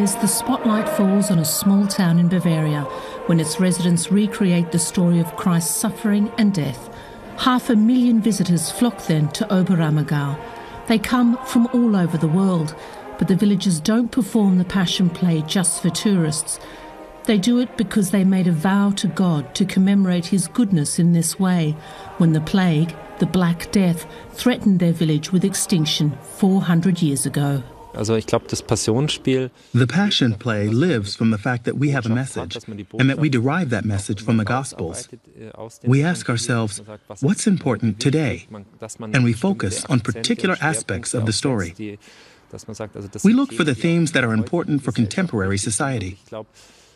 Every 10 years, the spotlight falls on a small town in Bavaria when its residents recreate the story of Christ's suffering and death. Half a million visitors flock then to Oberammergau. They come from all over the world, but the villagers don't perform the Passion Play just for tourists. They do it because they made a vow to God to commemorate His goodness in this way when the plague, the Black Death, threatened their village with extinction 400 years ago. Also ich glaube, das Passionsspiel. The Passion Play lives from the fact that we have a message and that we derive that message from the Gospels. We ask ourselves, what's important today? And we focus on particular aspects of the story. We look for the themes that are important for contemporary society.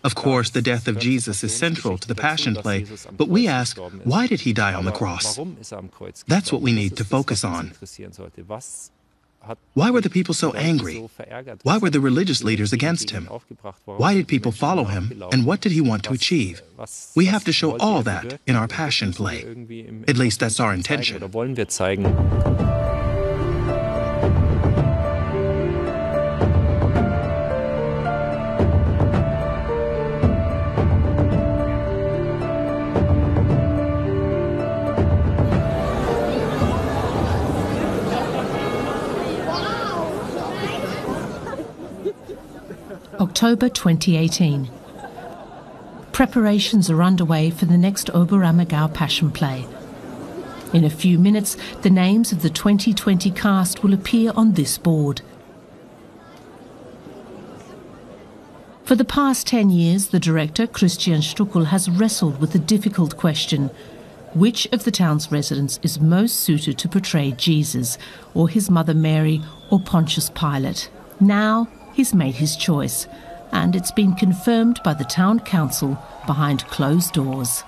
Of course, the death of Jesus is central to the Passion Play, but we ask, why did he die on the cross? That's what we need to focus on. Why were the people so angry? Why were the religious leaders against him? Why did people follow him? And what did he want to achieve? We have to show all that in our passion play. At least that's our intention. October 2018. Preparations are underway for the next Oberammergau Passion Play. In a few minutes, the names of the 2020 cast will appear on this board. For the past 10 years, the director, Christian Stückl, has wrestled with the difficult question which of the town's residents is most suited to portray Jesus, or his mother Mary, or Pontius Pilate? Now he's made his choice, and it's been confirmed by the town council behind closed doors.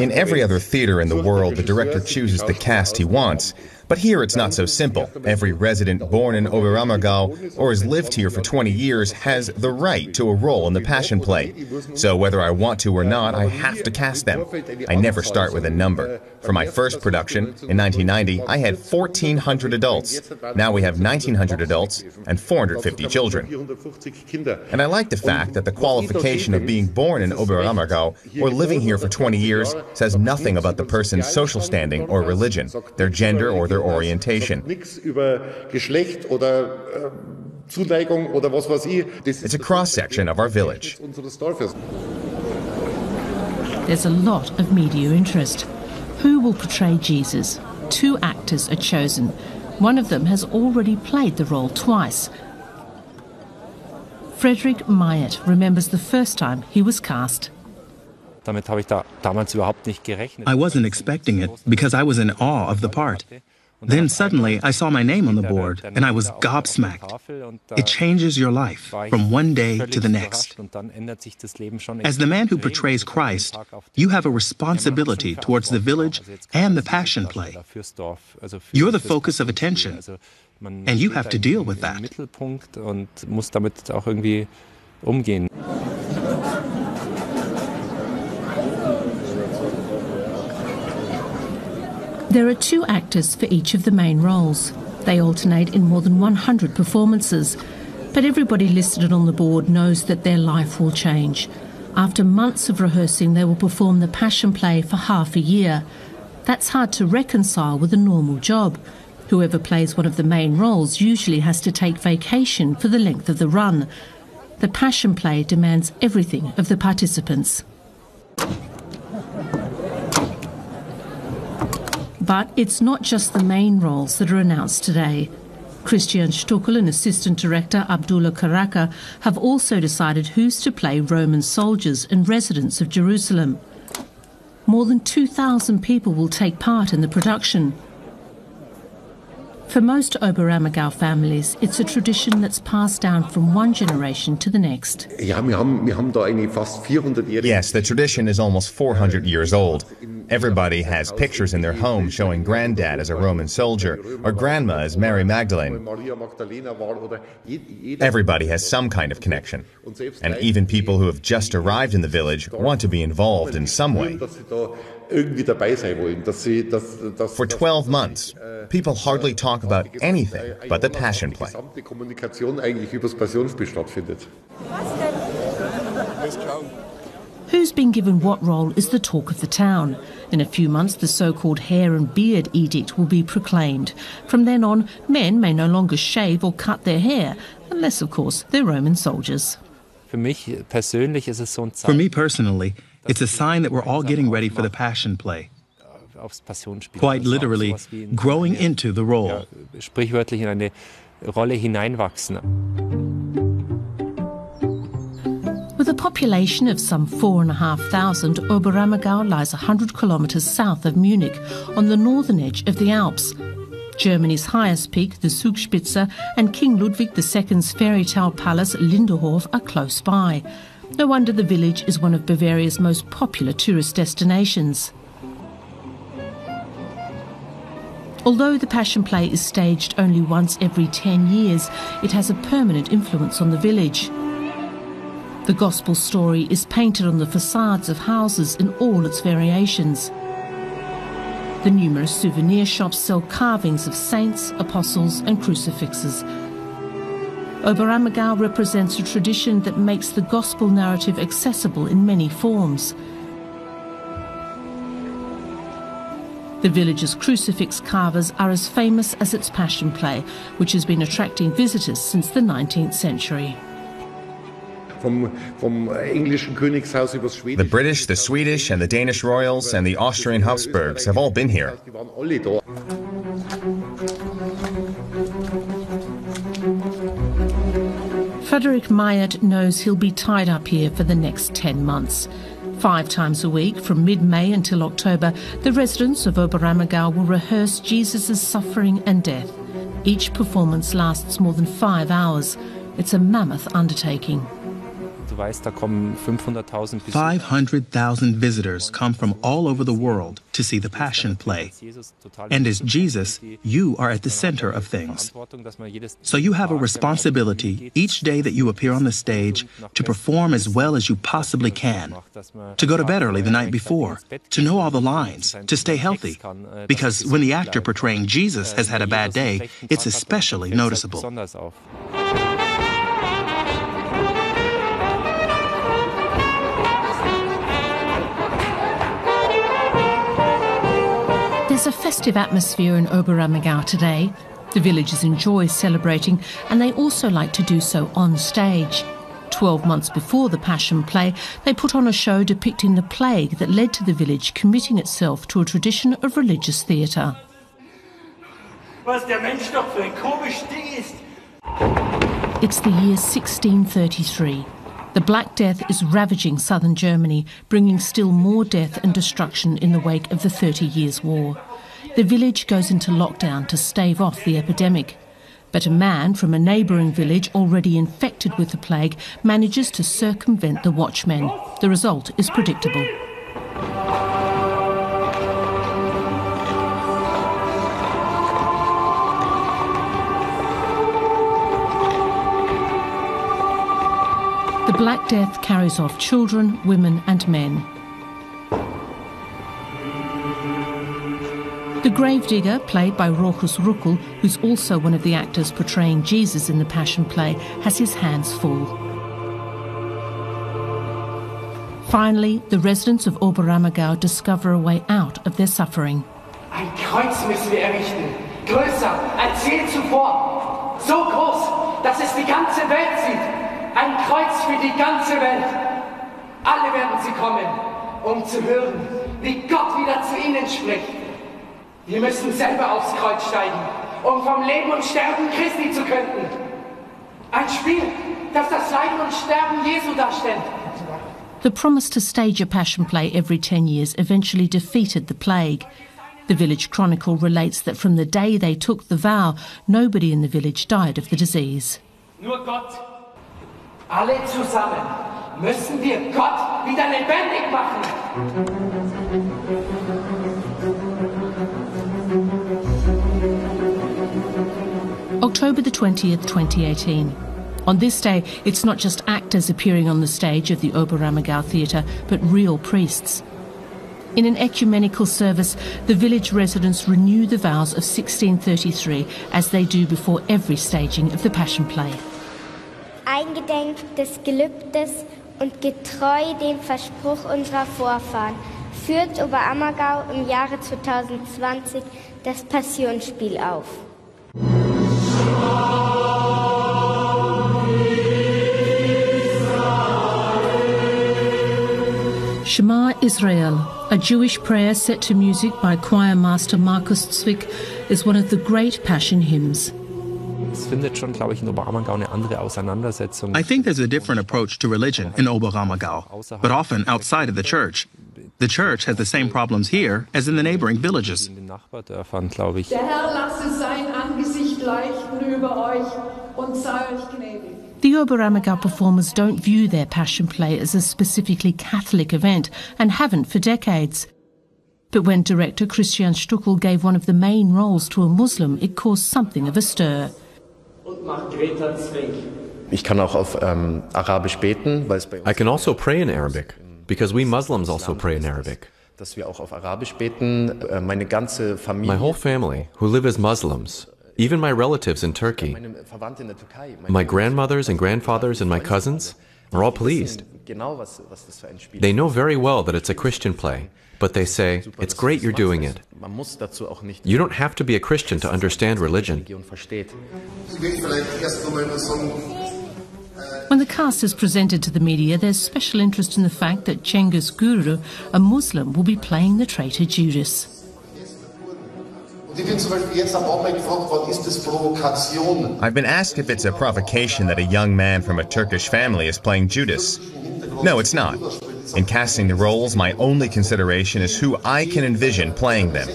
In every other theater in the world, the director chooses the cast he wants. But here it's not so simple. Every resident born in Oberammergau or has lived here for 20 years has the right to a role in the Passion Play. So whether I want to or not, I have to cast them. I never start with a number. For my first production, in 1990, I had 1,400 adults. Now we have 1,900 adults and 450 children. And I like the fact that the qualification of being born in Oberammergau or living here for 20 years says nothing about the person's social standing or religion, their gender or their orientation. It's a cross section of our village. There's a lot of media interest. Who will portray Jesus? Two actors are chosen. One of them has already played the role twice. Frederik Mayet remembers the first time he was cast. I wasn't expecting it because I was in awe of the part. Then suddenly I saw my name on the board and I was gobsmacked. It changes your life from one day to the next. As the man who portrays Christ, you have a responsibility towards the village and the passion play. You're the focus of attention, and you have to deal with that. There are two actors for each of the main roles. They alternate in more than 100 performances, but everybody listed on the board knows that their life will change. After months of rehearsing, they will perform the Passion Play for half a year. That's hard to reconcile with a normal job. Whoever plays one of the main roles usually has to take vacation for the length of the run. The Passion Play demands everything of the participants. But it's not just the main roles that are announced today. Christian Stückl and assistant director Abdullah Karaca have also decided who's to play Roman soldiers and residents of Jerusalem. More than 2,000 people will take part in the production. For most Oberammergau families, it's a tradition that's passed down from one generation to the next. Yes, the tradition is almost 400 years old. Everybody has pictures in their home showing granddad as a Roman soldier or grandma as Mary Magdalene. Everybody has some kind of connection. And even people who have just arrived in the village want to be involved in some way. For 12 months, people hardly talk about anything but the Passion Play. Who's been given what role is the talk of the town. In a few months, the so called hair and beard edict will be proclaimed. From then on, men may no longer shave or cut their hair, unless, of course, they're Roman soldiers. For me personally, it's a sign that we're all getting ready for the Passion Play. Quite literally, growing into the role. With a population of some 4,500, Oberammergau lies 100 kilometres south of Munich, on the northern edge of the Alps. Germany's highest peak, the Zugspitze, and King Ludwig II's fairy tale palace, Linderhof, are close by. No wonder the village is one of Bavaria's most popular tourist destinations. Although the Passion Play is staged only once every 10 years, it has a permanent influence on the village. The gospel story is painted on the facades of houses in all its variations. The numerous souvenir shops sell carvings of saints, apostles, and crucifixes. Oberammergau represents a tradition that makes the gospel narrative accessible in many forms. The village's crucifix carvers are as famous as its passion play, which has been attracting visitors since the 19th century. The British, the Swedish, and the Danish royals, and the Austrian Habsburgs have all been here. Frederik Mayet knows he'll be tied up here for the next 10 months. Five times a week, from mid May until October, the residents of Oberammergau will rehearse Jesus' suffering and death. Each performance lasts more than five hours. It's a mammoth undertaking. 500,000 visitors come from all over the world to see the Passion Play. And as Jesus, you are at the center of things. So you have a responsibility each day that you appear on the stage to perform as well as you possibly can, to go to bed early the night before, to know all the lines, to stay healthy. Because when the actor portraying Jesus has had a bad day, it's especially noticeable. Festive atmosphere in Oberammergau today. The villagers enjoy celebrating and they also like to do so on stage. Twelve months before the Passion Play, they put on a show depicting the plague that led to the village committing itself to a tradition of religious theatre. It's the year 1633. The Black Death is ravaging southern Germany, bringing still more death and destruction in the wake of the Thirty Years' War. The village goes into lockdown to stave off the epidemic. But a man from a neighbouring village already infected with the plague manages to circumvent the watchmen. The result is predictable. The Black Death carries off children, women, and men. The gravedigger, played by Rochus Rückel, who's also one of the actors portraying Jesus in the Passion Play, has his hands full. Finally, the residents of Oberammergau discover a way out of their suffering. Ein Kreuz müssen wir errichten. Größer als je zuvor. So groß, dass es die ganze Welt sieht. Ein Kreuz für die ganze Welt. Alle werden sie kommen, um zu hören, wie Gott wieder zu ihnen spricht. Wir müssen selber aufs Kreuz steigen, um vom Leben und Sterben Christi zu könnten. Ein Spiel, das das Leiden und Sterben Jesu darstellt. The promise to stage a passion play every 10 years eventually defeated the plague. The village chronicle relates that from the day they took the vow, nobody in the village died of the disease. Nur Gott. Alle zusammen müssen wir Gott wieder lebendig machen. October the 20th, 2018. On this day, it's not just actors appearing on the stage of the Oberammergau Theatre, but real priests. In an ecumenical service, the village residents renew the vows of 1633 as they do before every staging of the Passion Play. Eingedenk des Gelübdes und getreu dem Verspruch unserer Vorfahren führt Oberammergau im Jahre 2020 das Passionsspiel auf. Shema Israel, a Jewish prayer set to music by choir master Markus Zwink, is one of the great Passion hymns. I think there's a different approach to religion in Oberammergau, but often outside of the church. The church has the same problems here as in the neighboring villages. Der Herr lasse sein Angesicht leuchten über euch und sei euch gnädig. The Oberammergau performers don't view their Passion Play as a specifically Catholic event and haven't for decades. But when director Christian Stückl gave one of the main roles to a Muslim, it caused something of a stir. Ich kann auch auf ähm, Arabisch beten, weil es bei I can also pray in Arabic because we Muslims also pray in Arabic. Dass wir auch auf Arabisch beten, äh, meine ganze Familie. My whole family, who live as Muslims, even my relatives in Turkey, my grandmothers and grandfathers and my cousins are all pleased. They know very well that it's a Christian play, but they say, it's great you're doing it. You don't have to be a Christian to understand religion. When the cast is presented to the media, there's special interest in the fact that Cengiz Görür, a Muslim, will be playing the traitor Judas. I've been asked if it's a provocation that a young man from a Turkish family is playing Judas. No, it's not. In casting the roles, my only consideration is who I can envision playing them.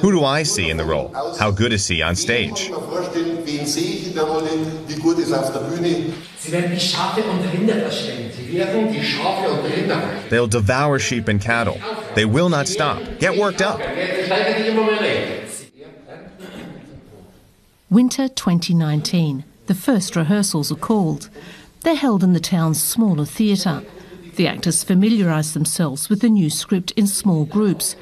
Who do I see in the role? How good is he on stage? They'll devour sheep and cattle. They will not stop. Get worked up. Winter 2019. The first rehearsals are called. They're held in the town's smaller theatre. The actors familiarise themselves with the new script in small groups.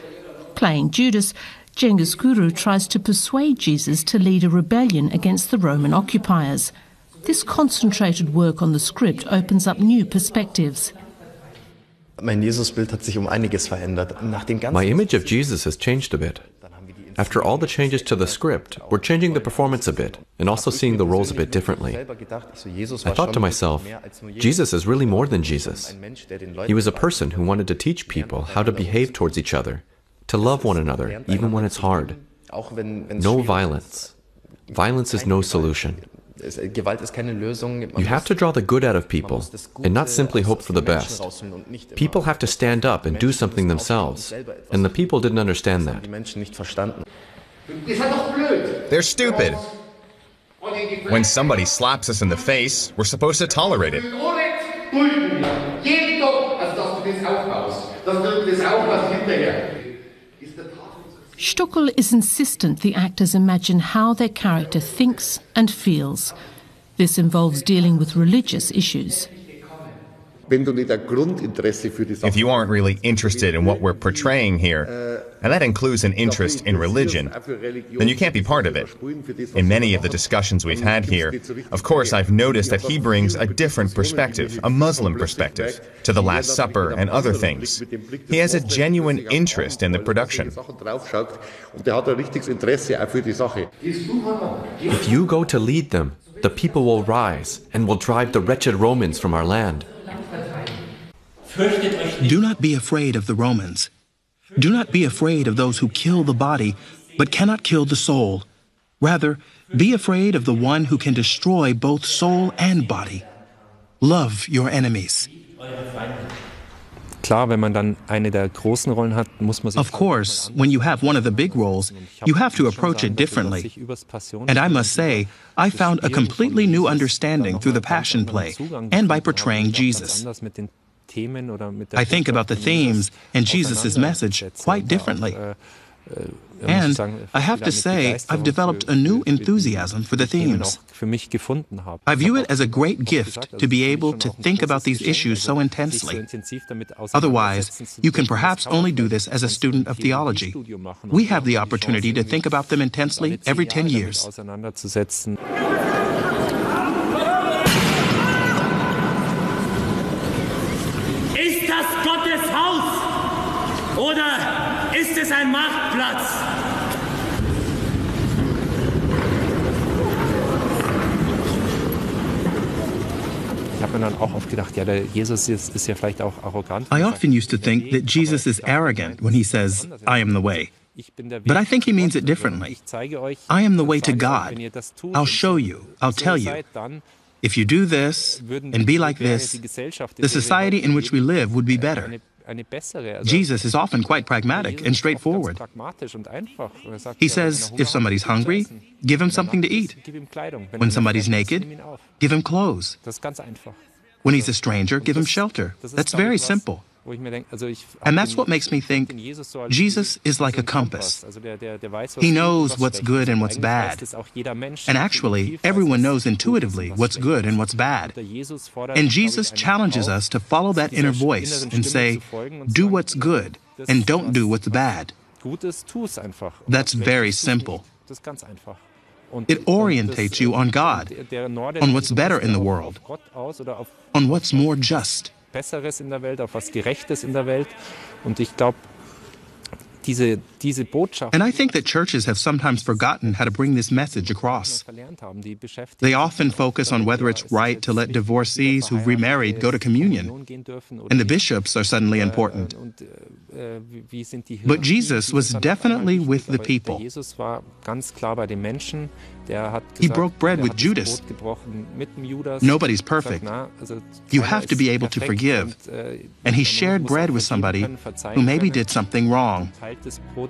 Playing Judas, Cengiz Görür tries to persuade Jesus to lead a rebellion against the Roman occupiers. This concentrated work on the script opens up new perspectives. Mein Jesusbild hat sich um einiges verändert. Nach den ganzen My image of Jesus has changed a bit. After all the changes to the script, we're changing the performance a bit and also seeing the roles a bit differently. I thought to myself, Jesus is really more than Jesus. He was a person who wanted to teach people how to behave towards each other, to love one another, even when it's hard. No violence. Violence is no solution. You have to draw the good out of people and not simply hope for the best. People have to stand up and do something themselves, and the people didn't understand that. They're stupid. When somebody slaps us in the face, we're supposed to tolerate it. Stückl is insistent the actors imagine how their character thinks and feels. This involves dealing with religious issues. If you aren't really interested in what we're portraying here, and that includes an interest in religion, then you can't be part of it. In many of the discussions we've had here, of course, I've noticed that he brings a different perspective, a Muslim perspective, to the Last Supper and other things. He has a genuine interest in the production. If you go to lead them, the people will rise and will drive the wretched Romans from our land. Do not be afraid of the Romans. Do not be afraid of those who kill the body, but cannot kill the soul. Rather, be afraid of the one who can destroy both soul and body. Love your enemies. Klar, wenn man dann eine der großen Rollen hat, muss man Of course, when you have one of the big roles, you have to approach it differently. And I must say, I found a completely new understanding through the Passion Play and by portraying Jesus. I think about the themes and Jesus' message quite differently. And I have to say, I've developed a new enthusiasm for the themes. I view it as a great gift to be able to think about these issues so intensely. Otherwise, you can perhaps only do this as a student of theology. We have the opportunity to think about them intensely every 10 years. I often used to think that Jesus is arrogant when he says, I am the way. But I think he means it differently. I am the way to God. I'll show you. I'll tell you. If you do this and be like this, the society in which we live would be better. Jesus is often quite pragmatic and straightforward. He says, if somebody's hungry, give him something to eat. When somebody's naked, give him clothes. When he's a stranger, give him shelter. That's very simple. And that's what makes me think Jesus is like a compass. He knows what's good and what's bad. And actually, everyone knows intuitively what's good and what's bad. And Jesus challenges us to follow that inner voice and say, do what's good and don't do what's bad. That's very simple. It orientates you on God, on what's better in the world, on what's more just. Besseres in der Welt, auf was Gerechtes in der Welt. Und ich glaube, diese. And I think that churches have sometimes forgotten how to bring this message across. They often focus on whether it's right to let divorcees who've remarried go to communion, and the bishops are suddenly important. But Jesus was definitely with the people. He broke bread with Judas. Nobody's perfect. You have to be able to forgive. And he shared bread with somebody who maybe did something wrong.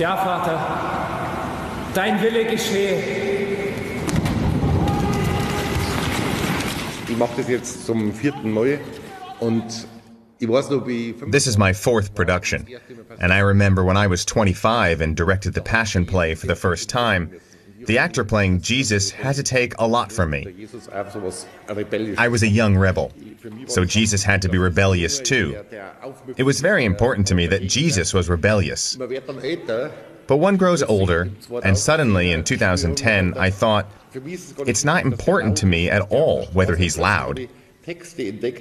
Ja, Vater, dein Wille geschehe. Ich mache das jetzt zum vierten Mal. This is my fourth production, and I remember when I was 25 and directed the Passion play for the first time, the actor playing Jesus had to take a lot from me. I was a young rebel, so Jesus had to be rebellious too. It was very important to me that Jesus was rebellious. But one grows older, and suddenly in 2010, I thought, it's not important to me at all whether he's loud.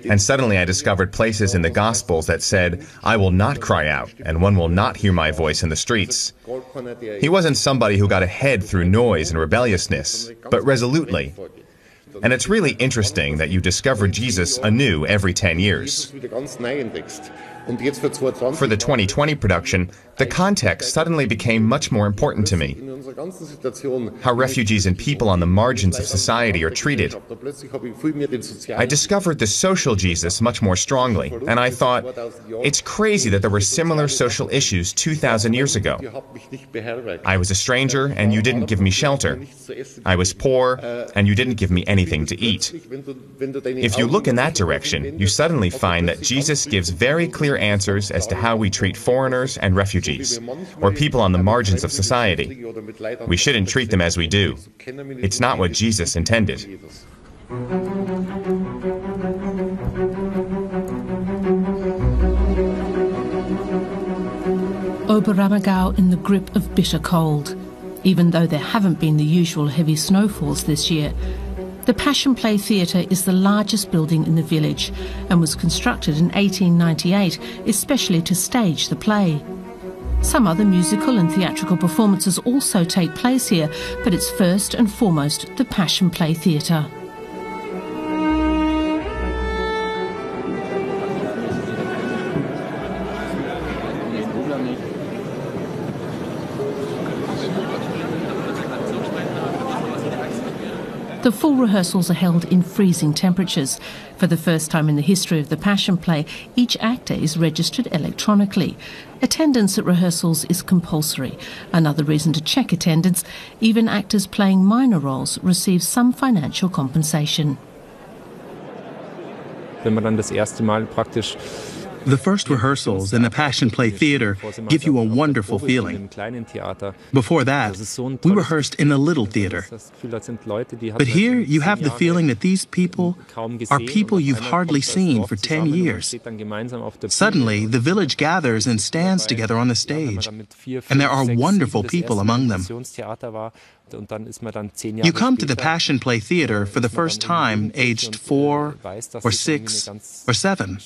And suddenly I discovered places in the Gospels that said, I will not cry out, and one will not hear my voice in the streets. He wasn't somebody who got ahead through noise and rebelliousness, but resolutely. And it's really interesting that you discover Jesus anew every 10 years. For the 2020 production, the context suddenly became much more important to me. How refugees and people on the margins of society are treated. I discovered the social Jesus much more strongly, and I thought, it's crazy that there were similar social issues 2,000 years ago. I was a stranger, and you didn't give me shelter. I was poor, and you didn't give me anything to eat. If you look in that direction, you suddenly find that Jesus gives very clear answers as to how we treat foreigners and refugees, or people on the margins of society. We shouldn't treat them as we do. It's not what Jesus intended. Oberammergau in the grip of bitter cold. Even though there haven't been the usual heavy snowfalls this year, the Passion Play Theatre is the largest building in the village and was constructed in 1898 especially to stage the play. Some other musical and theatrical performances also take place here, but it's first and foremost the Passion Play Theatre. The full rehearsals are held in freezing temperatures. For the first time in the history of the Passion Play, each actor is registered electronically. Attendance at rehearsals is compulsory. Another reason to check attendance, even actors playing minor roles receive some financial compensation. Wenn man dann das erste Mal praktisch the first rehearsals in the Passion Play Theater give you a wonderful feeling. Before that, we rehearsed in a little theater. But here you have the feeling that these people are people you've hardly seen for 10 years. Suddenly, the village gathers and stands together on the stage, and there are wonderful people among them. You come to the Passion Play Theater for the first time aged four or six or seven.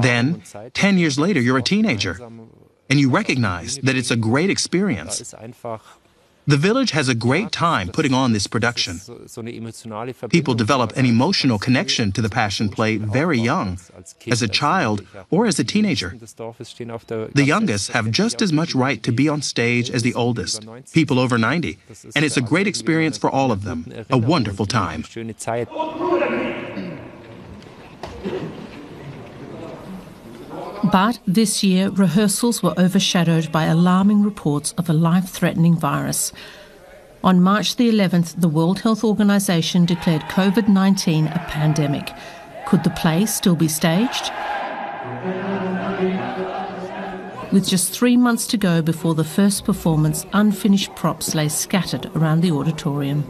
Then, 10 years later, you're a teenager, and you recognize that it's a great experience. The village has a great time putting on this production. People develop an emotional connection to the Passion Play very young, as a child or as a teenager. The youngest have just as much right to be on stage as the oldest, people over 90, and it's a great experience for all of them, a wonderful time. But this year, rehearsals were overshadowed by alarming reports of a life threatening virus. On March the 11th, the World Health Organization declared COVID 19 a pandemic. Could the play still be staged? With just three months to go before the first performance, unfinished props lay scattered around the auditorium.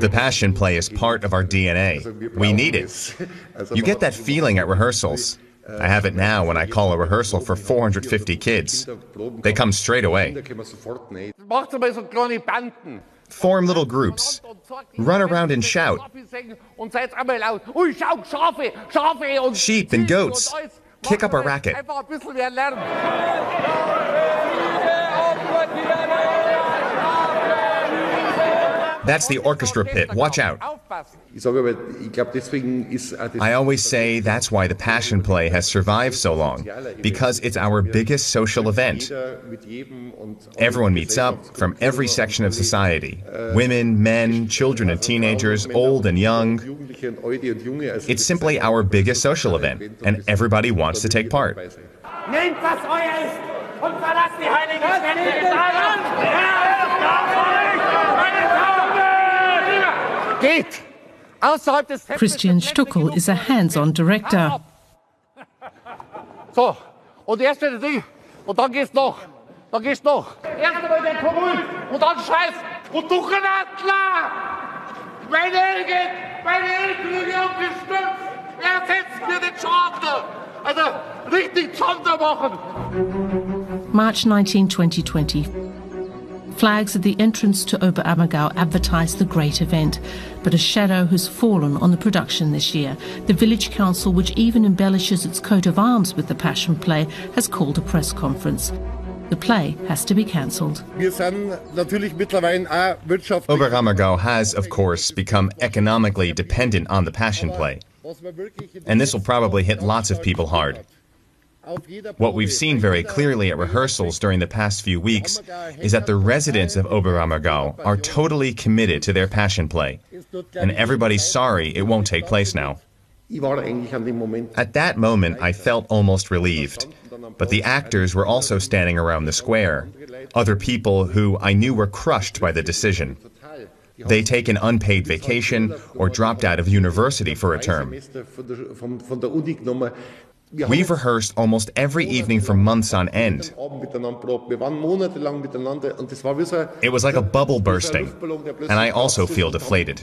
The passion play is part of our DNA. We need it. You get that feeling at rehearsals. I have it now when I call a rehearsal for 450 kids. They come straight away. Form little groups. Run around and shout. Sheep and goats. Kick up a racket. That's the orchestra pit. Watch out. I always say that's why the Passion Play has survived so long, because it's our biggest social event. Everyone meets up from every section of society women, men, children and teenagers, old and young. It's simply our biggest social event, and everybody wants to take part. Nehmt was euer ist und verlasst die heilige Christian Stückl is a hands-on director. So, und erst wird die, und dann geht's noch. Dann geht's noch. Erst einmal der Tumult, und dann Scheiß, und Durcheinander! Meine Eltern, meine Eltern haben gestürzt! Ersetzt mir den Charter! Also, richtig Charter machen! March 19, 2020. Flags at the entrance to Oberammergau advertise the great event, but a shadow has fallen on the production this year. The village council, which even embellishes its coat of arms with the Passion Play, has called a press conference. The play has to be cancelled. Oberammergau has, of course, become economically dependent on the Passion Play. And this will probably hit lots of people hard. What we've seen very clearly at rehearsals during the past few weeks is that the residents of Oberammergau are totally committed to their passion play, and everybody's sorry it won't take place now. At that moment, I felt almost relieved, but the actors were also standing around the square, other people who I knew were crushed by the decision. They take an unpaid vacation or dropped out of university for a term. We've rehearsed almost every evening for months on end. It was like a bubble bursting, and I also feel deflated.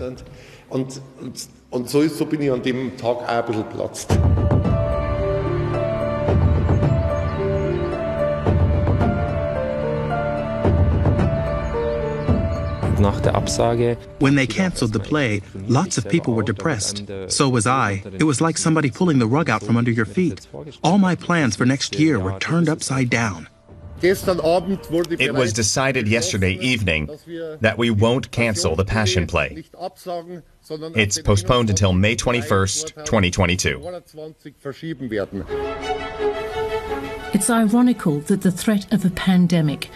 When they canceled the play, lots of people were depressed. So was I. It was like somebody pulling the rug out from under your feet. All my plans for next year were turned upside down. It was decided yesterday evening that we won't cancel the Passion Play. It's postponed until May 21st, 2022. It's ironical that the threat of a pandemic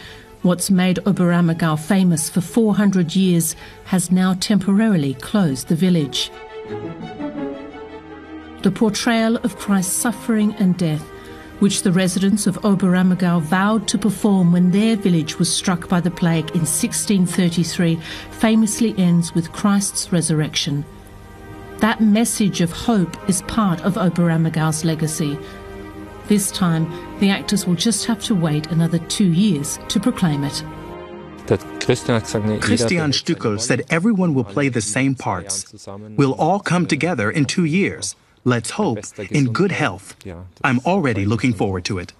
What's made Oberammergau famous for 400 years has now temporarily closed the village. The portrayal of Christ's suffering and death, which the residents of Oberammergau vowed to perform when their village was struck by the plague in 1633, famously ends with Christ's resurrection. That message of hope is part of Oberammergau's legacy, this time, the actors will just have to wait another two years to proclaim it. Christian Stückl said everyone will play the same parts. We'll all come together in two years. Let's hope in good health. I'm already looking forward to it.